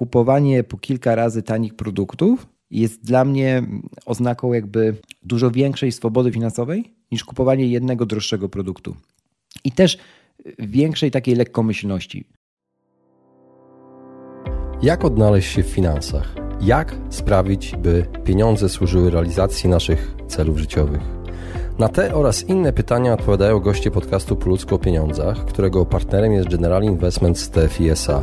kupowanie po kilka razy tanich produktów jest dla mnie oznaką jakby dużo większej swobody finansowej niż kupowanie jednego droższego produktu. I też większej takiej lekkomyślności. Jak odnaleźć się w finansach? Jak sprawić, by pieniądze służyły realizacji naszych celów życiowych? Na te oraz inne pytania odpowiadają goście podcastu Po ludzko o pieniądzach, którego partnerem jest General Investments TFISA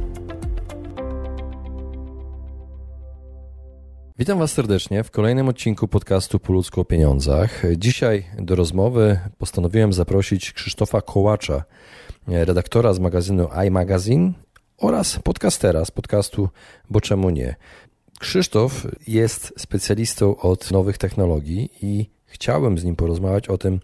Witam Was serdecznie w kolejnym odcinku podcastu Po ludzku o pieniądzach. Dzisiaj do rozmowy postanowiłem zaprosić Krzysztofa Kołacza, redaktora z magazynu iMagazine oraz podcastera z podcastu Bo czemu nie. Krzysztof jest specjalistą od nowych technologii i chciałem z nim porozmawiać o tym,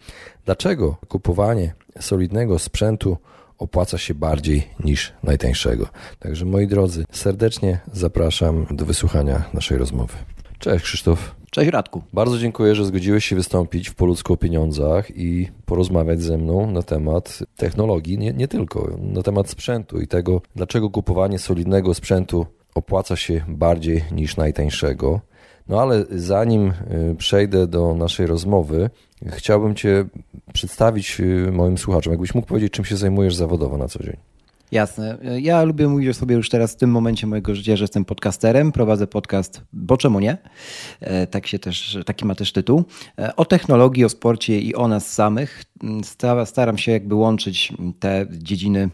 dlaczego kupowanie solidnego sprzętu opłaca się bardziej niż najtańszego. Także moi drodzy, serdecznie zapraszam do wysłuchania naszej rozmowy. Cześć Krzysztof. Cześć Radku. Bardzo dziękuję, że zgodziłeś się wystąpić w Poludzku o pieniądzach i porozmawiać ze mną na temat technologii, nie, nie tylko, na temat sprzętu i tego, dlaczego kupowanie solidnego sprzętu opłaca się bardziej niż najtańszego. No ale zanim y, przejdę do naszej rozmowy, chciałbym Cię przedstawić y, moim słuchaczom. Jakbyś mógł powiedzieć, czym się zajmujesz zawodowo na co dzień? Jasne. Ja lubię mówić sobie już teraz w tym momencie mojego życia, że jestem podcasterem. Prowadzę podcast Bo czemu nie? E, tak się też, taki ma też tytuł. E, o technologii, o sporcie i o nas samych. Mm, staram się jakby łączyć te dziedziny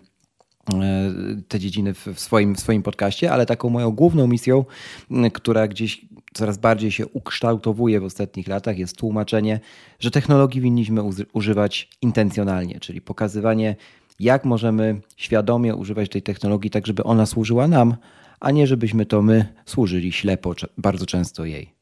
E, te dziedziny w swoim, w swoim podcaście, ale taką moją główną misją, która gdzieś coraz bardziej się ukształtowuje w ostatnich latach, jest tłumaczenie, że technologii winniśmy używać intencjonalnie, czyli pokazywanie, jak możemy świadomie używać tej technologii tak, żeby ona służyła nam, a nie żebyśmy to my służyli ślepo bardzo często jej.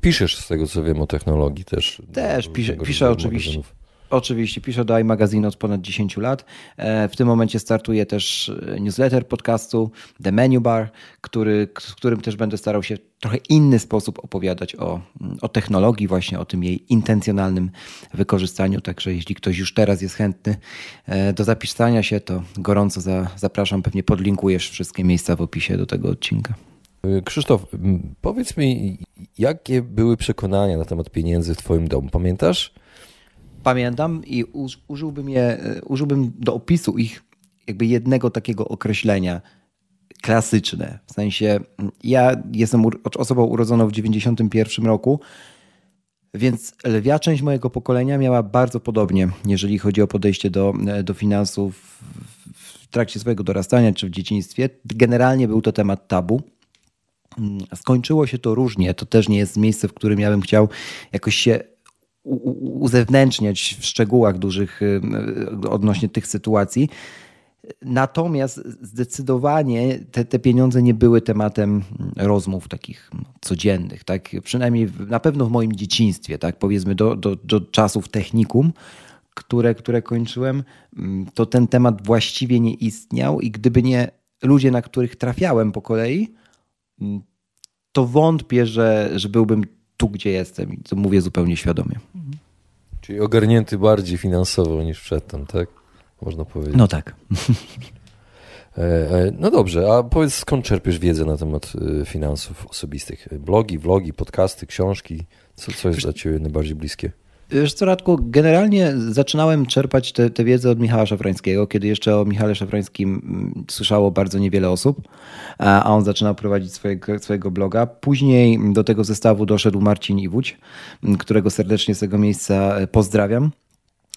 Piszesz z tego, co wiem o technologii też. Też piszę, piszę oczywiście. Magazynów. Oczywiście, piszę do iMagazine od ponad 10 lat. E, w tym momencie startuje też e, newsletter podcastu The Menu Bar, który, w którym też będę starał się w trochę inny sposób opowiadać o, mm, o technologii, właśnie o tym jej intencjonalnym wykorzystaniu. Także jeśli ktoś już teraz jest chętny e, do zapisania się, to gorąco za, zapraszam. Pewnie podlinkujesz wszystkie miejsca w opisie do tego odcinka. Krzysztof, powiedz mi, jakie były przekonania na temat pieniędzy w Twoim domu? Pamiętasz? Pamiętam i użyłbym, je, e, użyłbym do opisu ich jakby jednego takiego określenia klasyczne. W sensie ja jestem osobą urodzoną w 91 roku, więc lwia część mojego pokolenia miała bardzo podobnie, jeżeli chodzi o podejście do, e, do finansów w trakcie swojego dorastania czy w dzieciństwie. Generalnie był to temat tabu. Skończyło się to różnie. To też nie jest miejsce, w którym ja bym chciał jakoś się uzewnętrzniać w szczegółach dużych y, y, odnośnie tych sytuacji. Natomiast zdecydowanie te, te pieniądze nie były tematem rozmów takich codziennych, tak? Przynajmniej na pewno w moim dzieciństwie, tak? Powiedzmy do, do, do czasów technikum, które, które kończyłem, mm, to ten temat właściwie nie istniał i gdyby nie ludzie, na których trafiałem po kolei, mm, to wątpię, że, że byłbym tu, gdzie jestem i to mówię zupełnie świadomie. Czyli ogarnięty bardziej finansowo niż przedtem, tak? Można powiedzieć. No tak. E, e, no dobrze, a powiedz skąd czerpiesz wiedzę na temat e, finansów osobistych? Blogi, vlogi, podcasty, książki? Co, co jest dla Ciebie najbardziej bliskie? Wiesz co, Radku, generalnie zaczynałem czerpać tę wiedzę od Michała Szafrańskiego, kiedy jeszcze o Michale Szafrańskim mm, słyszało bardzo niewiele osób, a on zaczynał prowadzić swojego, swojego bloga. Później do tego zestawu doszedł Marcin Iwódź, którego serdecznie z tego miejsca pozdrawiam.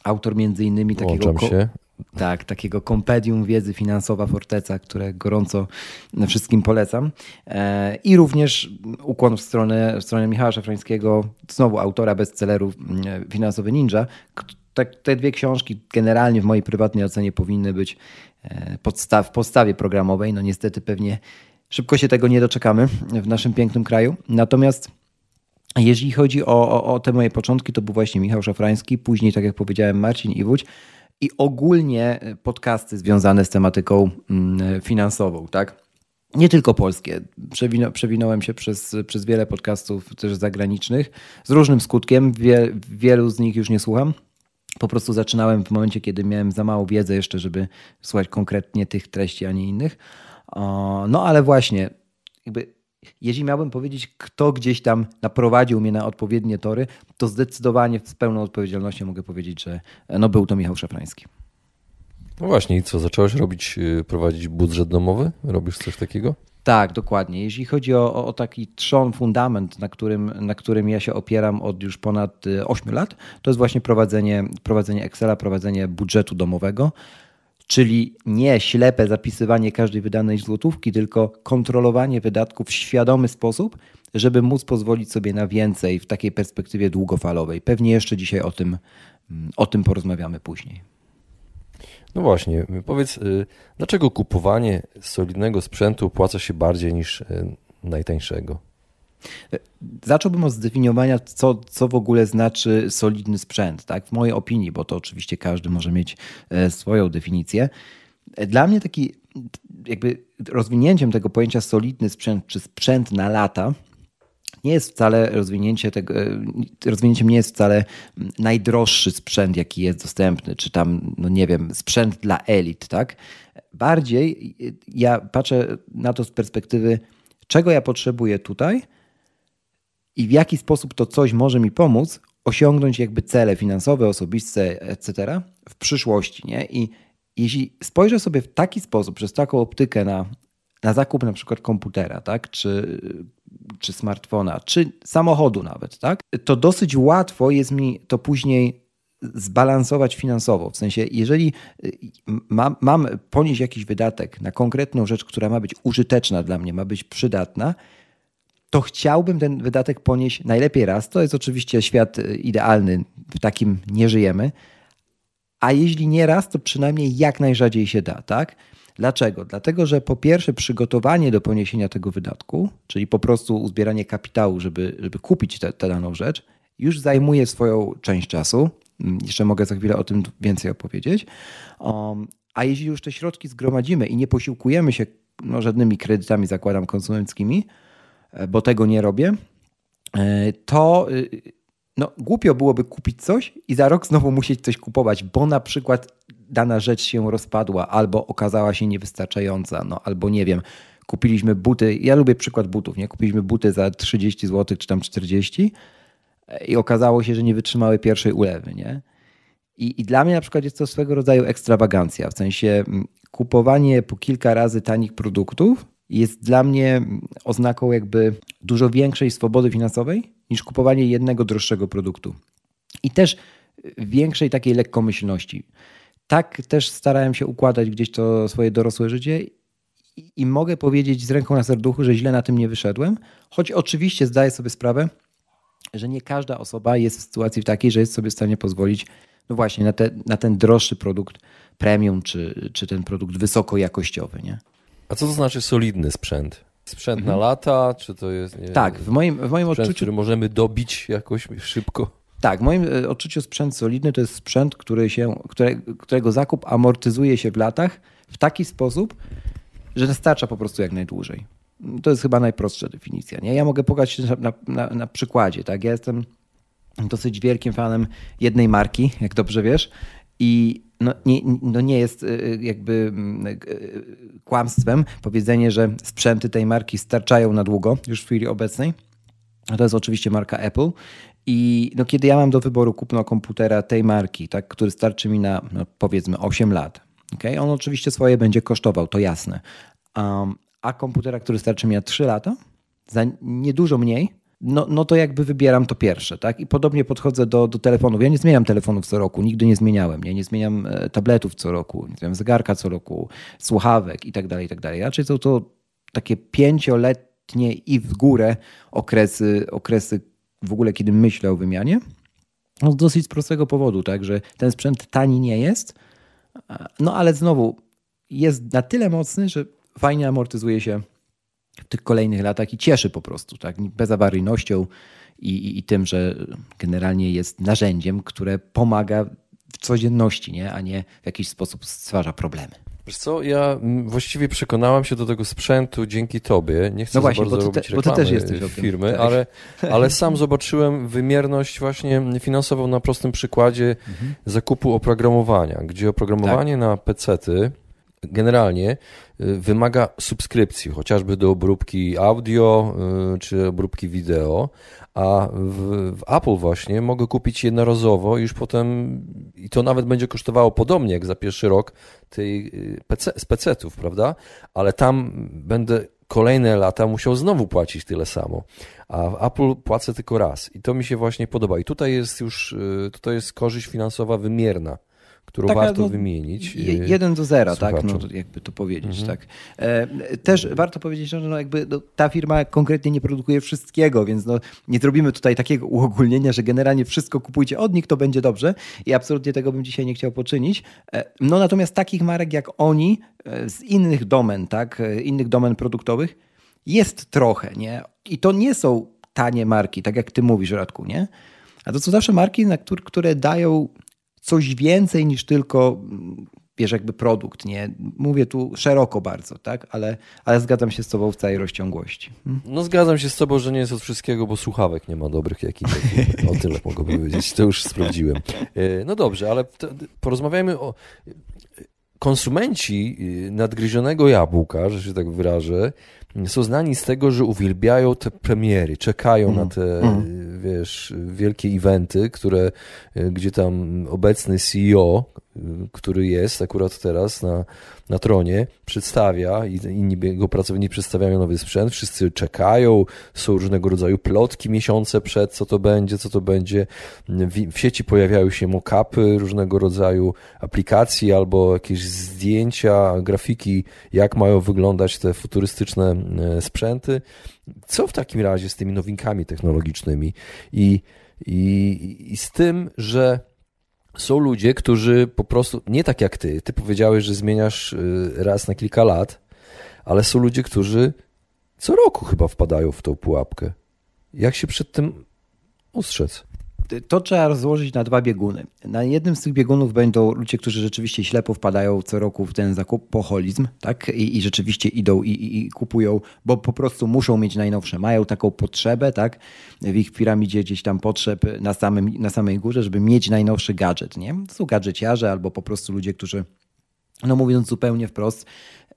Autor między innymi takiego... się. Tak, takiego kompedium wiedzy finansowa Forteca, które gorąco wszystkim polecam. E, I również ukłon w stronę, w stronę Michała Szafrańskiego, znowu autora bestselleru mm, Finansowy Ninja. Te dwie książki generalnie w mojej prywatnej ocenie powinny być e, podstaw, w podstawie programowej. No niestety pewnie szybko się tego nie doczekamy w naszym pięknym kraju. Natomiast jeżeli chodzi o, o, o te moje początki, to był właśnie Michał Szafrański, później, tak jak powiedziałem, Marcin Iwódź. I ogólnie podcasty związane z tematyką mm, finansową, tak? Nie tylko polskie. Przewinąłem się przez, przez wiele podcastów też zagranicznych z różnym skutkiem. Wie, wielu z nich już nie słucham. Po prostu zaczynałem w momencie, kiedy miałem za mało wiedzy jeszcze, żeby słuchać konkretnie tych treści, a nie innych. No ale właśnie, jakby jeśli miałbym powiedzieć, kto gdzieś tam naprowadził mnie na odpowiednie tory, to zdecydowanie z pełną odpowiedzialnością mogę powiedzieć, że no był to Michał Szafrański. No właśnie, i co, zacząłeś robić, y, prowadzić budżet domowy? Robisz coś takiego? Tak, dokładnie. Jeśli chodzi o, o, taki trzon, fundament, na którym, na którym ja się opieram od już ponad 8 y, lat, to jest właśnie prowadzenie, prowadzenie Excela, prowadzenie budżetu domowego, czyli nie ślepe zapisywanie każdej wydanej złotówki, tylko kontrolowanie wydatków w świadomy sposób, żeby móc pozwolić sobie na więcej w takiej perspektywie długofalowej. Pewnie jeszcze dzisiaj o tym, mm, o tym porozmawiamy później. No właśnie, powiedz, y, dlaczego kupowanie solidnego sprzętu opłaca się bardziej niż y, najtańszego? Zacząłbym od zdefiniowania, co, co w ogóle znaczy solidny sprzęt. Tak? W mojej opinii, bo to oczywiście każdy może mieć e, swoją definicję. Dla mnie taki jakby rozwinięciem tego pojęcia solidny sprzęt czy sprzęt na lata nie jest wcale rozwinięcie tego, e, rozwinięciem nie jest wcale najdroższy sprzęt, jaki jest dostępny, czy tam, no nie wiem, sprzęt dla elit, tak? Bardziej ja patrzę na to z perspektywy, czego ja potrzebuję tutaj i w jaki sposób to coś może mi pomóc osiągnąć jakby cele finansowe, osobiste, etc. w przyszłości, nie? I jeśli spojrzę sobie w taki sposób, przez taką optykę na, na zakup na przykład komputera, tak? czy czy smartfona, czy samochodu nawet, tak? To dosyć łatwo jest mi to później zbalansować finansowo. W sensie, jeżeli y, mam, mam ponieść jakiś wydatek na konkretną rzecz, która ma być użyteczna dla mnie, ma być przydatna, to chciałbym ten wydatek ponieść najlepiej raz. To jest oczywiście świat y, idealny, w takim nie żyjemy. A jeśli nie raz, to przynajmniej jak najrzadziej się da, tak? Dlaczego? Dlatego, że po pierwsze przygotowanie do poniesienia tego wydatku, czyli po prostu uzbieranie kapitału, żeby, żeby kupić tę daną rzecz, już zajmuje swoją część czasu. Mm, jeszcze mogę za chwilę o tym więcej opowiedzieć. Um, a jeśli już te środki zgromadzimy i nie posiłkujemy się no, żadnymi kredytami, zakładam, konsumenckimi, bo tego nie robię, e, to y, no, głupio byłoby kupić coś i za rok znowu musieć coś kupować, bo na przykład dana rzecz się rozpadła albo okazała się niewystarczająca, no albo nie wiem, kupiliśmy buty, ja lubię przykład butów, nie? Kupiliśmy buty za 30 zł czy tam 40 i okazało się, że nie wytrzymały pierwszej ulewy, nie? I, I dla mnie na przykład jest to swego rodzaju ekstrawagancja, w sensie mm, kupowanie po kilka razy tanich produktów jest dla mnie oznaką jakby dużo większej swobody finansowej niż kupowanie jednego droższego produktu. I też większej takiej lekkomyślności tak też starałem się układać gdzieś to swoje dorosłe życie i, mogę powiedzieć z ręką na serduchu, że źle na tym nie wyszedłem, choć oczywiście zdaję sobie sprawę, że nie każda osoba jest w sytuacji takiej, że jest sobie w stanie pozwolić no właśnie na, te, na ten droższy produkt premium, czy, czy ten produkt wysokojakościowy. Nie? A co to znaczy solidny sprzęt? Sprzęt mhm. na lata, czy to jest. Nie, tak, w moim, w moim sprzęt, odczuciu. który możemy dobić jakoś szybko. Tak, w moim e, odczuciu sprzęt solidny to jest sprzęt, który się, które, którego zakup amortyzuje się w latach w taki sposób, że starcza po prostu jak najdłużej. To jest chyba najprostsza definicja. Nie? Ja mogę pokazać na, na, na przykładzie. Tak? Ja jestem dosyć wielkim fanem jednej marki, jak dobrze wiesz, i no nie, no nie jest e, jakby e, kłamstwem powiedzenie, że sprzęty tej marki starczają na długo już w chwili obecnej. To jest oczywiście marka Apple i no, kiedy ja mam do wyboru kupno komputera tej marki, tak, który starczy mi na no, powiedzmy 8 lat, okay? on oczywiście swoje będzie kosztował, to jasne. Um, a komputera, który starczy mi na 3 lata, za niedużo mniej, no, no to jakby wybieram to pierwsze. Tak? I podobnie podchodzę do, do telefonów. Ja nie zmieniam telefonów co roku, nigdy nie zmieniałem. Ja nie zmieniam e, tabletów co roku, nie zmieniam zegarka co roku, słuchawek i tak dalej, i tak dalej. Raczej są to takie pięcioletnie i w górę okresy, okresy w ogóle, kiedy myślę o wymianie? No, z dosyć prostego powodu, tak, że ten sprzęt tani nie jest, no ale znowu jest na tyle mocny, że fajnie amortyzuje się w tych kolejnych latach i cieszy po prostu, tak, bezawaryjnością i, i, i tym, że generalnie jest narzędziem, które pomaga w codzienności, nie? a nie w jakiś sposób stwarza problemy. Wiesz co, ja właściwie przekonałem się do tego sprzętu dzięki tobie. Nie chcę no właśnie, bardzo robić te, reklamy bo ty też jesteś firmy, tak. ale, ale sam zobaczyłem wymierność właśnie finansową na prostym przykładzie mhm. zakupu oprogramowania, gdzie oprogramowanie tak. na PC-ty generalnie y, wymaga subskrypcji, chociażby do obróbki audio y, czy obróbki wideo, a w, w, Apple właśnie mogę kupić jednorazowo już potem, i to nawet będzie kosztowało podobnie jak za pierwszy rok tej y, PC, z PC-ów, prawda? Ale tam będę kolejne lata musiał znowu płacić tyle samo. A w Apple płacę tylko raz i to mi się właśnie podoba. I tutaj jest już, tutaj jest korzyść finansowa wymierna którą Taka, warto no, wymienić. Y, jeden do zera, tak, no, jakby to powiedzieć. Mhm. Tak. E, też warto powiedzieć, że no, jakby no, ta firma konkretnie nie produkuje wszystkiego, więc no, nie zrobimy tutaj takiego uogólnienia, że generalnie wszystko kupujcie od nich, to będzie dobrze i absolutnie tego bym dzisiaj nie chciał poczynić. E, no natomiast takich marek jak oni e, z innych domen, tak, innych domen produktowych jest trochę, nie? I to nie są tanie marki, tak jak ty mówisz, Radku, nie? A to są zawsze marki, na które, które dają coś więcej niż tylko wiesz, jakby produkt, nie? Mówię tu szeroko bardzo, tak? Ale, ale zgadzam się z tobą w całej rozciągłości. Hmm? No zgadzam się z tobą, że nie jest od wszystkiego, bo słuchawek nie ma dobrych jakichś. O tyle mogę powiedzieć, to już sprawdziłem. E, no dobrze, ale porozmawiajmy o... Konsumenci y, nadgryzionego jabłka, że się tak wyrażę, są znani z tego, że uwielbiają te premiery, czekają mm. na te, mm. wiesz, wielkie eventy, które, y, gdzie tam obecny CEO, który jest akurat teraz na, na tronie, przedstawia i inni jego pracownicy przedstawiają nowy sprzęt, wszyscy czekają, są różnego rodzaju plotki miesiące przed, co to będzie, co to będzie. W, sieci pojawiają się mock-upy różnego rodzaju aplikacji albo jakieś zdjęcia, grafiki, jak mają wyglądać te futurystyczne e, sprzęty. Co w takim razie z tymi nowinkami technologicznymi i, i, i z tym, że są ludzie, którzy po prostu, nie tak jak ty, ty powiedziałeś, że zmieniasz y, raz na kilka lat, ale są ludzie, którzy co roku chyba wpadają w tą pułapkę. Jak się przed tym ustrzec? To trzeba rozłożyć na dwa bieguny. Na jednym z tych biegunów będą ludzie, którzy rzeczywiście ślepo wpadają co roku w ten zakup poholizm, tak? I, i rzeczywiście idą i, i, i, kupują, bo po prostu muszą mieć najnowsze. Mają taką potrzebę, tak? W ich piramidzie gdzieś tam potrzeb na, samym, na samej górze, żeby mieć najnowszy gadżet, nie? To są gadżeciarze albo po prostu ludzie, którzy, no mówiąc zupełnie wprost,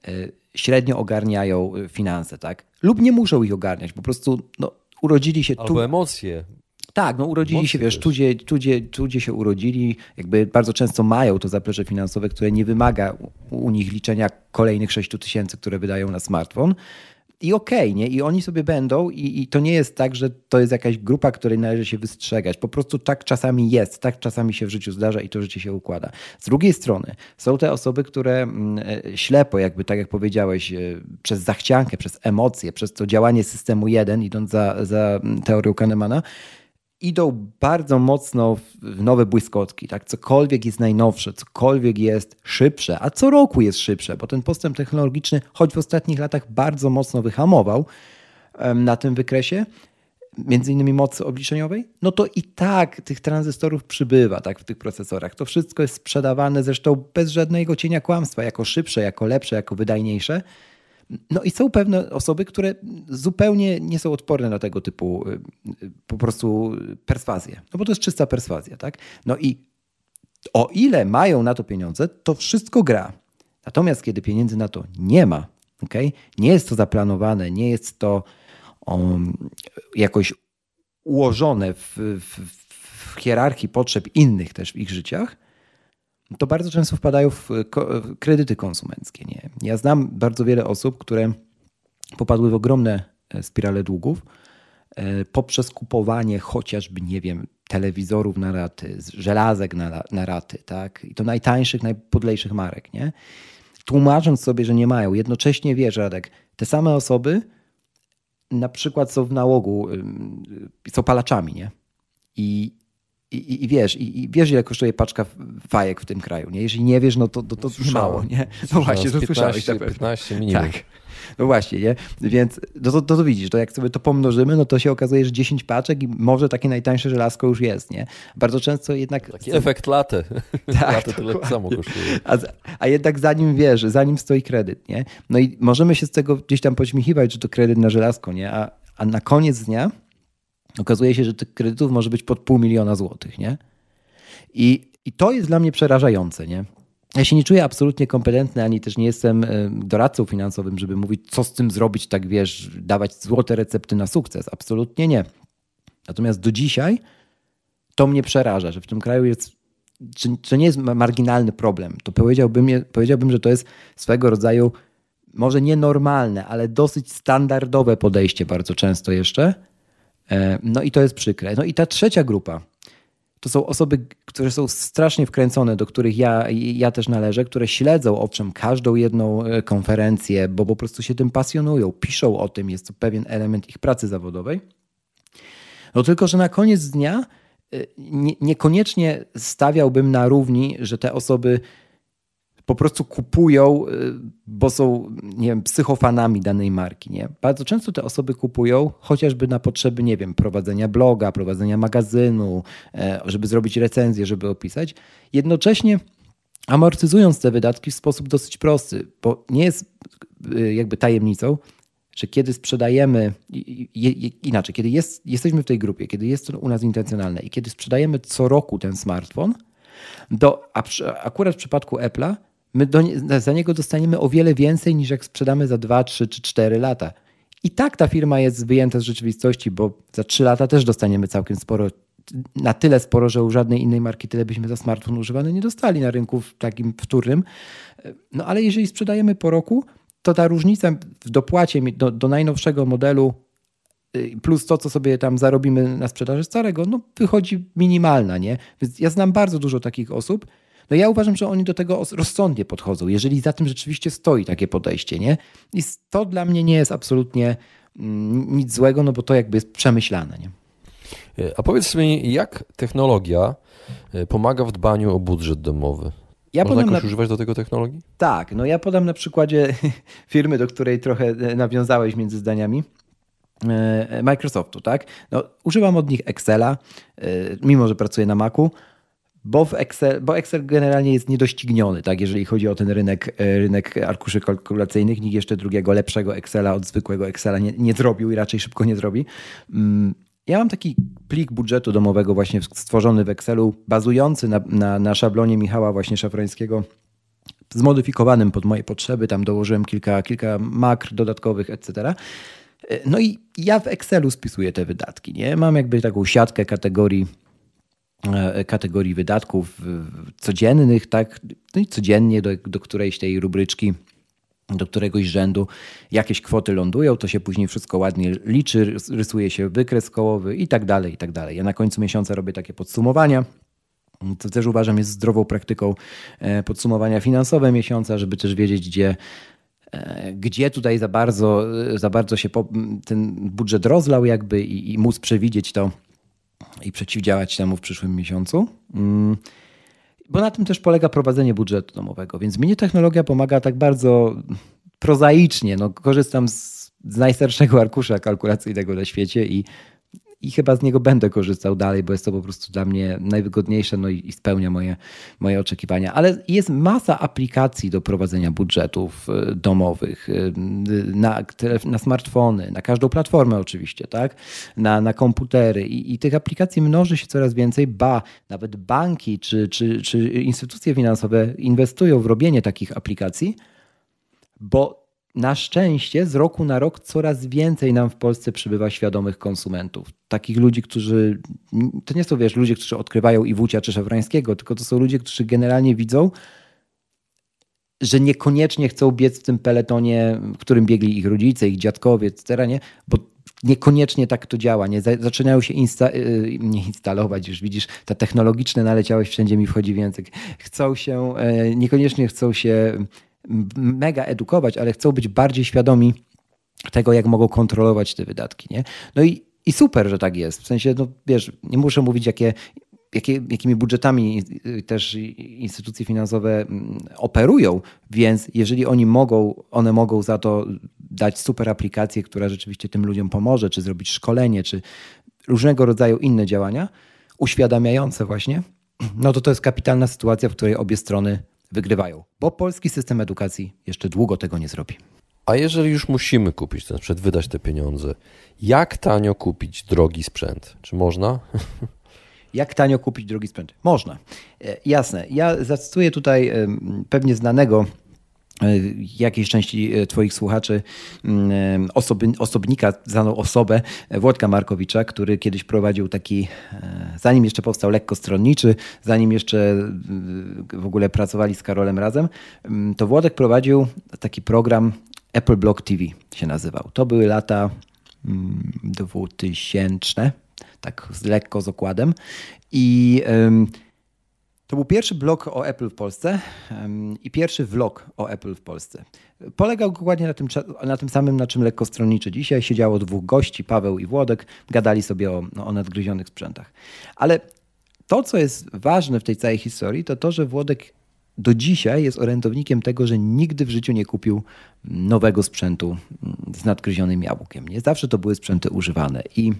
e, średnio ogarniają finanse, tak? Lub nie muszą ich ogarniać, po prostu no, urodzili się Albo tu. Albo emocje. Tak, no urodzili się, wiesz, gdzie, tu gdzie się urodzili, jakby bardzo często mają to zaplecze finansowe, które nie wymaga u, u nich liczenia kolejnych 6 tysięcy, które wydają na smartfon. I okej, okay, nie? I oni sobie będą, i, i, to nie jest tak, że to jest jakaś grupa, której należy się wystrzegać. Po prostu tak czasami jest, tak czasami się w życiu zdarza i to życie się układa. Z drugiej strony są te osoby, które mm, e, ślepo, jakby tak jak powiedziałeś, e, przez zachciankę, przez emocje, przez to działanie systemu 1, idąc za, za mm, teorią Kahnemana, idą bardzo mocno w nowe błyskotki. Tak? Cokolwiek jest najnowsze, cokolwiek jest szybsze, a co roku jest szybsze, bo ten postęp technologiczny, choć w ostatnich latach bardzo mocno wyhamował na tym wykresie, między innymi mocy obliczeniowej, no to i tak tych tranzystorów przybywa tak, w tych procesorach. To wszystko jest sprzedawane zresztą bez żadnego cienia kłamstwa, jako szybsze, jako lepsze, jako wydajniejsze. No i są pewne osoby, które zupełnie nie są odporne na tego typu y, y, po prostu perswazję. No bo to jest czysta perswazja, tak? No i o ile mają na to pieniądze, to wszystko gra. Natomiast kiedy pieniędzy na to nie ma, okay? nie jest to zaplanowane, nie jest to um, jakoś ułożone w, w, w hierarchii potrzeb innych też w ich życiach, to bardzo często wpadają w kredyty konsumenckie. Nie? Ja znam bardzo wiele osób, które popadły w ogromne e, spirale długów e, poprzez kupowanie chociażby, nie wiem, telewizorów na raty, żelazek na, na raty, tak? I to najtańszych, najpodlejszych marek, nie? Tłumacząc sobie, że nie mają. Jednocześnie wiesz, Radek, te same osoby na przykład są w nałogu, są palaczami, nie? I i, i, wiesz, i, i, wiesz, ile kosztuje paczka fajek w tym kraju, nie? Jeżeli nie wiesz, no to, to, to no, mało, nie? No właśnie, to 15, słyszałeś 15 minimum. Tak. No właśnie, nie? Więc no to, to, to widzisz, to jak sobie to pomnożymy, no to się okazuje, że 10 paczek i może takie najtańsze żelazko już jest, nie? Bardzo często jednak... Taki efekt laty. Tak, laty tyle samo kosztuje. A, a jednak zanim wiesz, zanim stoi kredyt, nie? No i możemy się z tego gdzieś tam pośmiechiwać, że to kredyt na żelazko, nie? A, a na koniec dnia okazuje się, że tych kredytów może być pod pół miliona złotych, nie? I, I to jest dla mnie przerażające, nie? Ja się nie czuję absolutnie kompetentny, ani też nie jestem e, doradcą finansowym, żeby mówić, co z tym zrobić, tak wiesz, dawać złote recepty na sukces. Absolutnie nie. Natomiast do dzisiaj to mnie przeraża, że w tym kraju jest, to nie jest marginalny problem. To powiedziałbym, powiedziałbym, że to jest swego rodzaju, może nienormalne, ale dosyć standardowe podejście bardzo często jeszcze. E, no i to jest przykre. No i ta trzecia grupa, to są osoby, które są strasznie wkręcone, do których ja, ja też należę, które śledzą owszem każdą jedną e, konferencję, bo po prostu się tym pasjonują, piszą o tym, jest to pewien element ich pracy zawodowej. No tylko, że na koniec dnia e, nie, niekoniecznie stawiałbym na równi, że te osoby po prostu kupują, y, bo są nie wiem, psychofanami danej marki. Nie? Bardzo często te osoby kupują chociażby na potrzeby, nie wiem, prowadzenia bloga, prowadzenia magazynu, e, żeby zrobić recenzję, żeby opisać. Jednocześnie amortyzując te wydatki w sposób dosyć prosty, bo nie jest y, jakby tajemnicą, że kiedy sprzedajemy, inaczej, kiedy jest, jesteśmy w tej grupie, kiedy jest to u nas intencjonalne i kiedy sprzedajemy co roku ten smartfon, to akurat w przypadku Apple'a my do, za niego dostaniemy o wiele więcej niż jak sprzedamy za 2, 3 czy 4 lata. I tak ta firma jest wyjęta z rzeczywistości, bo za 3 lata też dostaniemy całkiem sporo, na tyle sporo, że u żadnej innej marki tyle byśmy za smartfon używany nie dostali na rynku takim wtórnym. No ale jeżeli sprzedajemy po roku, to ta różnica w dopłacie do, do najnowszego modelu y, plus to, co sobie tam zarobimy na sprzedaży starego, no wychodzi minimalna, nie? Więc ja znam bardzo dużo takich osób, no ja uważam, że oni do tego rozsądnie podchodzą, jeżeli za tym rzeczywiście stoi takie podejście, nie? I to dla mnie nie jest absolutnie mm, nic złego, no bo to jakby jest przemyślane, nie? E, a powiedz mi, jak technologia e, pomaga w dbaniu o budżet domowy? Ja Można jakoś na... używać do tego technologii? Tak, no ja podam na przykładzie firmy, do której trochę e, nawiązałeś między zdaniami. Microsoftu, tak? No, używam od nich Excela, mimo że pracuję na Macu bo, w Excel, bo Excel generalnie jest niedościgniony, tak, jeżeli chodzi o ten rynek, e, rynek arkuszy kalkulacyjnych. Nikt jeszcze drugiego, lepszego Excela od zwykłego Excela nie, nie zrobił i raczej szybko nie zrobi. Mm, ja mam taki plik budżetu domowego właśnie stworzony w Excelu, bazujący na, na, na szablonie Michała właśnie Szafrańskiego, zmodyfikowanym pod moje potrzeby. Tam dołożyłem kilka, kilka makr dodatkowych, etc. E, no i ja w Excelu spisuję te wydatki. Nie? Mam jakby taką siatkę kategorii kategorii wydatków codziennych, tak, no i codziennie do, do którejś tej rubryczki do któregoś rzędu jakieś kwoty lądują, to się później wszystko ładnie liczy, rysuje się wykres kołowy i tak dalej, i tak dalej. Ja na końcu miesiąca robię takie podsumowania. To też uważam jest zdrową praktyką e, podsumowania finansowe miesiąca, żeby też wiedzieć, gdzie, e, gdzie tutaj za bardzo, za bardzo się ten budżet rozlał jakby i, i móc przewidzieć to, i przeciwdziałać temu w przyszłym miesiącu. Mm, bo na tym też polega prowadzenie budżetu domowego. Więc mnie technologia pomaga tak bardzo prozaicznie. No, korzystam z, z najstarszego arkusza kalkulacyjnego na świecie i i chyba z niego będę korzystał dalej, bo jest to po prostu dla mnie najwygodniejsze no i, i spełnia moje, moje oczekiwania. Ale jest masa aplikacji do prowadzenia budżetów y, domowych y, na, na smartfony, na każdą platformę oczywiście, tak? na, na komputery I, i tych aplikacji mnoży się coraz więcej, ba, nawet banki czy, czy, czy instytucje finansowe inwestują w robienie takich aplikacji, bo na szczęście z roku na rok coraz więcej nam w Polsce przybywa świadomych konsumentów. Takich ludzi, którzy, to nie są wiesz, ludzie, którzy odkrywają Iwucia czy Szafrańskiego, tylko to są ludzie, którzy generalnie widzą, że niekoniecznie chcą biec w tym peletonie, w którym biegli ich rodzice, ich dziadkowie, etc., nie? bo niekoniecznie tak to działa. Nie? Zaczynają się insta y, nie instalować, już widzisz, ta technologiczna naleciałeś, wszędzie mi wchodzi w język. Chcą się, e, niekoniecznie chcą się mega edukować, ale chcą być bardziej świadomi tego, jak mogą kontrolować te wydatki. Nie? No i, i super, że tak jest. W sensie, no wiesz, nie muszę mówić, jakie jakie, jakimi budżetami też instytucje finansowe mm, operują, więc jeżeli oni mogą, one mogą za to dać super aplikację, która rzeczywiście tym ludziom pomoże, czy zrobić szkolenie, czy różnego rodzaju inne działania uświadamiające właśnie, no to to jest kapitalna sytuacja, w której obie strony wygrywają, bo polski system edukacji jeszcze długo tego nie zrobi. A jeżeli już musimy kupić ten sprzęt, wydać te pieniądze, jak tanio kupić drogi sprzęt? Czy można? Jak tanio kupić drogi sprzęt? Można. E, jasne. Ja zacytuję tutaj pewnie znanego jakiejś części e, Twoich słuchaczy mm, osoby, osobnika, znaną osobę, Włodka Markowicza, który kiedyś prowadził taki, zanim jeszcze powstał lekko stronniczy, zanim jeszcze w ogóle pracowali z Karolem razem, mm, to Włodek prowadził taki program Apple Block TV się nazywał. To były lata 2000, mm, tak lekko z okładem. I to był pierwszy blog o Apple w Polsce i pierwszy vlog o Apple w Polsce. Polegał dokładnie na tym, na tym samym, na czym lekko stronniczy dzisiaj. Siedziało dwóch gości, Paweł i Włodek, gadali sobie o, no, o nadgryzionych sprzętach. Ale to, co jest ważne w tej całej historii, to to, że Włodek do dzisiaj jest orędownikiem tego, że nigdy w życiu nie kupił nowego sprzętu z nadgryzionym jabłkiem. Nie zawsze to były sprzęty używane. I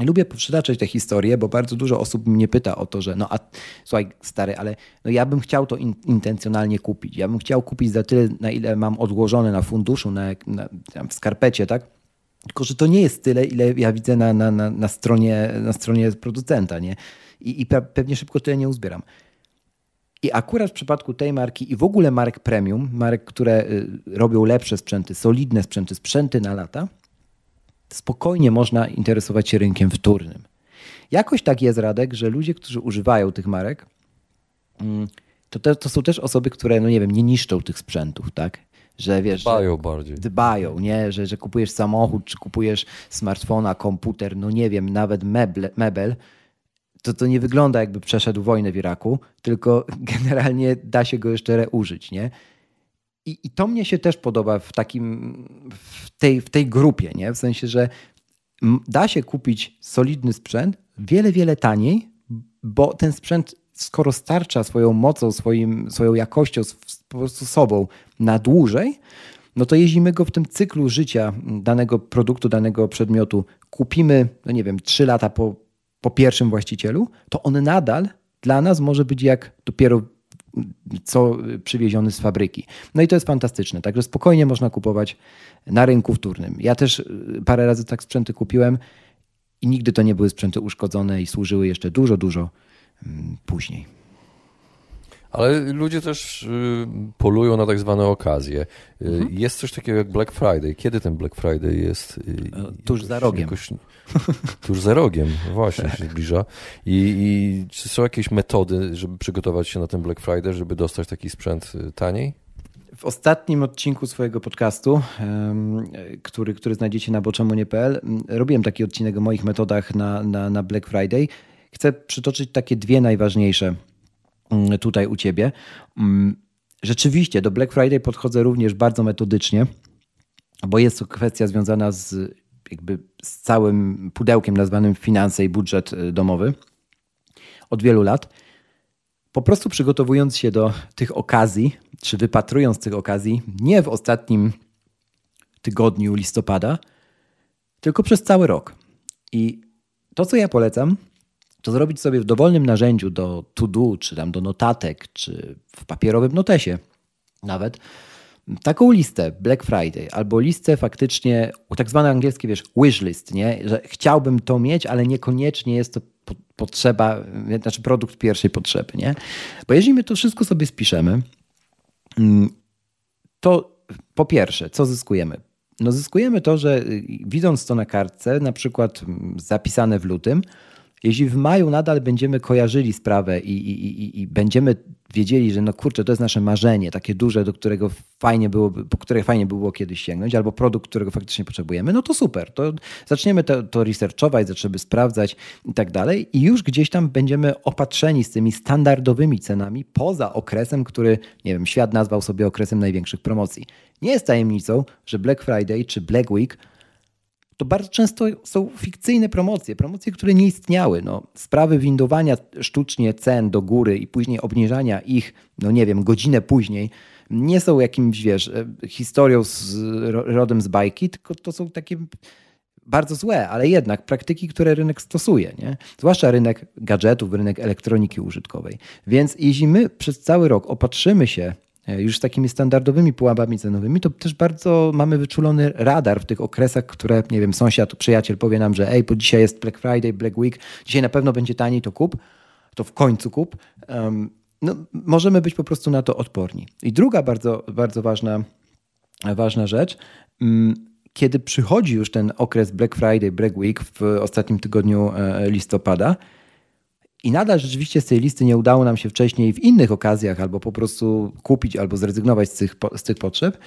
Lubię przytaczać te historie, bo bardzo dużo osób mnie pyta o to, że no a słuchaj stary, ale no ja bym chciał to in, intencjonalnie kupić. Ja bym chciał kupić za tyle, na ile mam odłożone na funduszu, na, na, w skarpecie, tak? Tylko, że to nie jest tyle, ile ja widzę na, na, na, na stronie, na stronie producenta, nie? I, I pewnie szybko tyle nie uzbieram. I akurat w przypadku tej marki i w ogóle marek premium, marek, które y, robią lepsze sprzęty, solidne sprzęty, sprzęty na lata, spokojnie można interesować się rynkiem wtórnym. Jakoś tak jest, Radek, że ludzie, którzy używają tych marek, mm, to, te, to są też osoby, które, no nie wiem, nie niszczą tych sprzętów, tak? Że wiesz, dbają że, bardziej. Dbają, nie? Że, że kupujesz samochód, czy kupujesz smartfona, komputer, no nie wiem, nawet meble, mebel, to to nie wygląda jakby przeszedł wojnę w Iraku, tylko generalnie da się go jeszcze reużyć, nie? I, I to mnie się też podoba w takim, w tej, w tej grupie, nie? W sensie, że da się kupić solidny sprzęt wiele, wiele taniej, bo ten sprzęt, skoro starcza swoją mocą, swoim, swoją jakością, po prostu sobą na dłużej, no to jeździmy go w tym cyklu życia danego produktu, danego przedmiotu, kupimy, no nie wiem, trzy lata po, po pierwszym właścicielu, to on nadal dla nas może być jak dopiero co przywieziony z fabryki. No i to jest fantastyczne, także spokojnie można kupować na rynku wtórnym. Ja też y, parę razy tak sprzęty kupiłem i nigdy to nie były sprzęty uszkodzone i służyły jeszcze dużo, dużo mm, później. Ale ludzie też y, polują na tak zwane okazje. Y, mhm. Jest coś takiego jak Black Friday. Kiedy ten Black Friday jest? E, tuż za rogiem. Jakoś, tuż za rogiem, właśnie się zbliża. I, I czy są jakieś metody, żeby przygotować się na ten Black Friday, żeby dostać taki sprzęt y, taniej? W ostatnim odcinku swojego podcastu, który, który znajdziecie na boczemunie.pl, robiłem taki odcinek o moich metodach na, na, na Black Friday. Chcę przytoczyć takie dwie najważniejsze tutaj u ciebie. Mm, rzeczywiście do Black Friday podchodzę również bardzo metodycznie, bo jest to kwestia związana z jakby z całym pudełkiem nazwanym finanse i budżet y, domowy od wielu lat. Po prostu przygotowując się do tych okazji, czy wypatrując tych okazji, nie w ostatnim tygodniu listopada, tylko przez cały rok. I to, co ja polecam, to zrobić sobie w dowolnym narzędziu do to-do, czy tam do notatek, czy w papierowym notesie nawet, taką listę Black Friday albo listę faktycznie, tak zwane angielskie, wiesz, wishlist, nie? że chciałbym to mieć, ale niekoniecznie jest to potrzeba, znaczy produkt pierwszej potrzeby, nie? Bo jeżeli my to wszystko sobie spiszemy, mm, to po pierwsze, co zyskujemy? No zyskujemy to, że y, widząc to na kartce, na przykład mm, zapisane w lutym, jeśli w maju nadal będziemy kojarzyli sprawę i, i, i, i, będziemy wiedzieli, że no kurczę, to jest nasze marzenie, takie duże, do którego fajnie byłoby, po które fajnie było kiedyś sięgnąć, albo produkt, którego faktycznie potrzebujemy, no to super. To zaczniemy to, to researchować, zaczniemy sprawdzać i tak dalej i już gdzieś tam będziemy opatrzeni z tymi standardowymi cenami poza okresem, który, nie wiem, świat nazwał sobie okresem największych promocji. Nie jest tajemnicą, że Black Friday czy Black Week to bardzo często są fikcyjne promocje, promocje, które nie istniały. No, sprawy windowania sztucznie cen do góry i później obniżania ich, no nie wiem, godzinę później, nie są jakimś, wiesz, e, historią z, rodem z bajki, tylko to są takie bardzo złe, ale jednak praktyki, które rynek stosuje, nie? zwłaszcza rynek gadżetów, rynek elektroniki użytkowej. Więc jeśli my przez cały rok opatrzymy się już z takimi standardowymi pułapami cenowymi, to też bardzo mamy wyczulony radar w tych okresach, które, nie wiem, sąsiad, przyjaciel powie nam, że ej, bo dzisiaj jest Black Friday, Black Week, dzisiaj na pewno będzie taniej, to kup, to w końcu kup. No, możemy być po prostu na to odporni. I druga bardzo, bardzo ważna, ważna rzecz, um, kiedy przychodzi już ten okres Black Friday, Black Week w ostatnim tygodniu e, listopada i nadal rzeczywiście z tej listy nie udało nam się wcześniej w innych okazjach albo po prostu kupić, albo zrezygnować z tych, z tych potrzeb,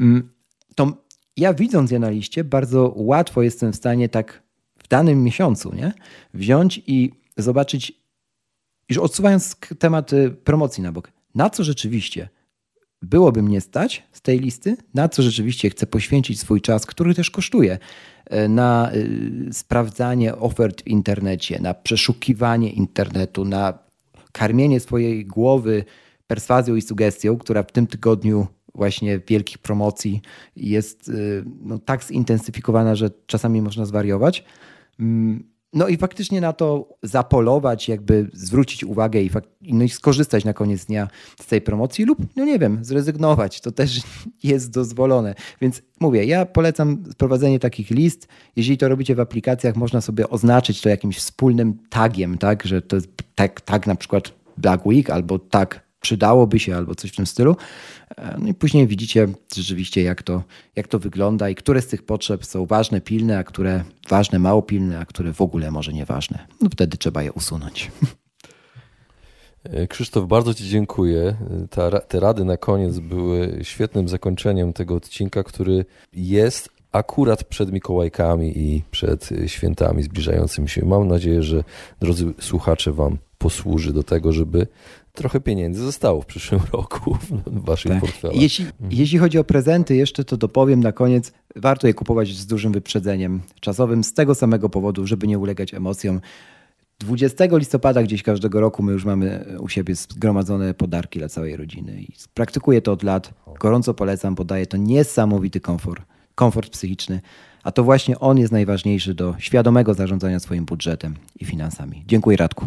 mm, to ja widząc je na liście, bardzo łatwo jestem w stanie tak w danym miesiącu nie? wziąć i zobaczyć, już odsuwając temat promocji na bok, na co rzeczywiście byłoby mnie stać z tej listy, na co rzeczywiście chcę poświęcić swój czas, który też kosztuje, e, na e, sprawdzanie ofert w internecie, na przeszukiwanie internetu, na karmienie swojej głowy perswazją i sugestią, która w tym tygodniu właśnie wielkich promocji jest e, no, tak zintensyfikowana, że czasami można zwariować. No i faktycznie na to zapolować, jakby zwrócić uwagę i, no i skorzystać na koniec dnia z tej promocji lub, no nie wiem, zrezygnować. To też jest dozwolone. Więc mówię, ja polecam prowadzenie takich list. Jeżeli to robicie w aplikacjach, można sobie oznaczyć to jakimś wspólnym tagiem, tak, że to jest tag, tag na przykład Black Week albo tag przydałoby się albo coś w tym stylu. E, no i później widzicie rzeczywiście, jak to, jak to wygląda i które z tych potrzeb są ważne, pilne, a które ważne, mało pilne, a które w ogóle może nieważne. No wtedy trzeba je usunąć. E, Krzysztof, bardzo Ci dziękuję. Ta, te rady na koniec były świetnym zakończeniem tego odcinka, który jest akurat przed Mikołajkami i przed świętami zbliżającymi się. Mam nadzieję, że drodzy słuchacze Wam posłuży do tego, żeby trochę pieniędzy zostało w przyszłym roku w waszych tak. portfelach. Jeśli, mhm. jeśli chodzi o prezenty, jeszcze to dopowiem na koniec, warto je kupować z dużym wyprzedzeniem czasowym z tego samego powodu, żeby nie ulegać emocjom. 20 listopada gdzieś każdego roku my już mamy u siebie zgromadzone podarki dla całej rodziny i praktykuję to od lat. Gorąco polecam, bo daje to niesamowity komfort, komfort psychiczny, a to właśnie on jest najważniejszy do świadomego zarządzania swoim budżetem i finansami. Dziękuję Radku.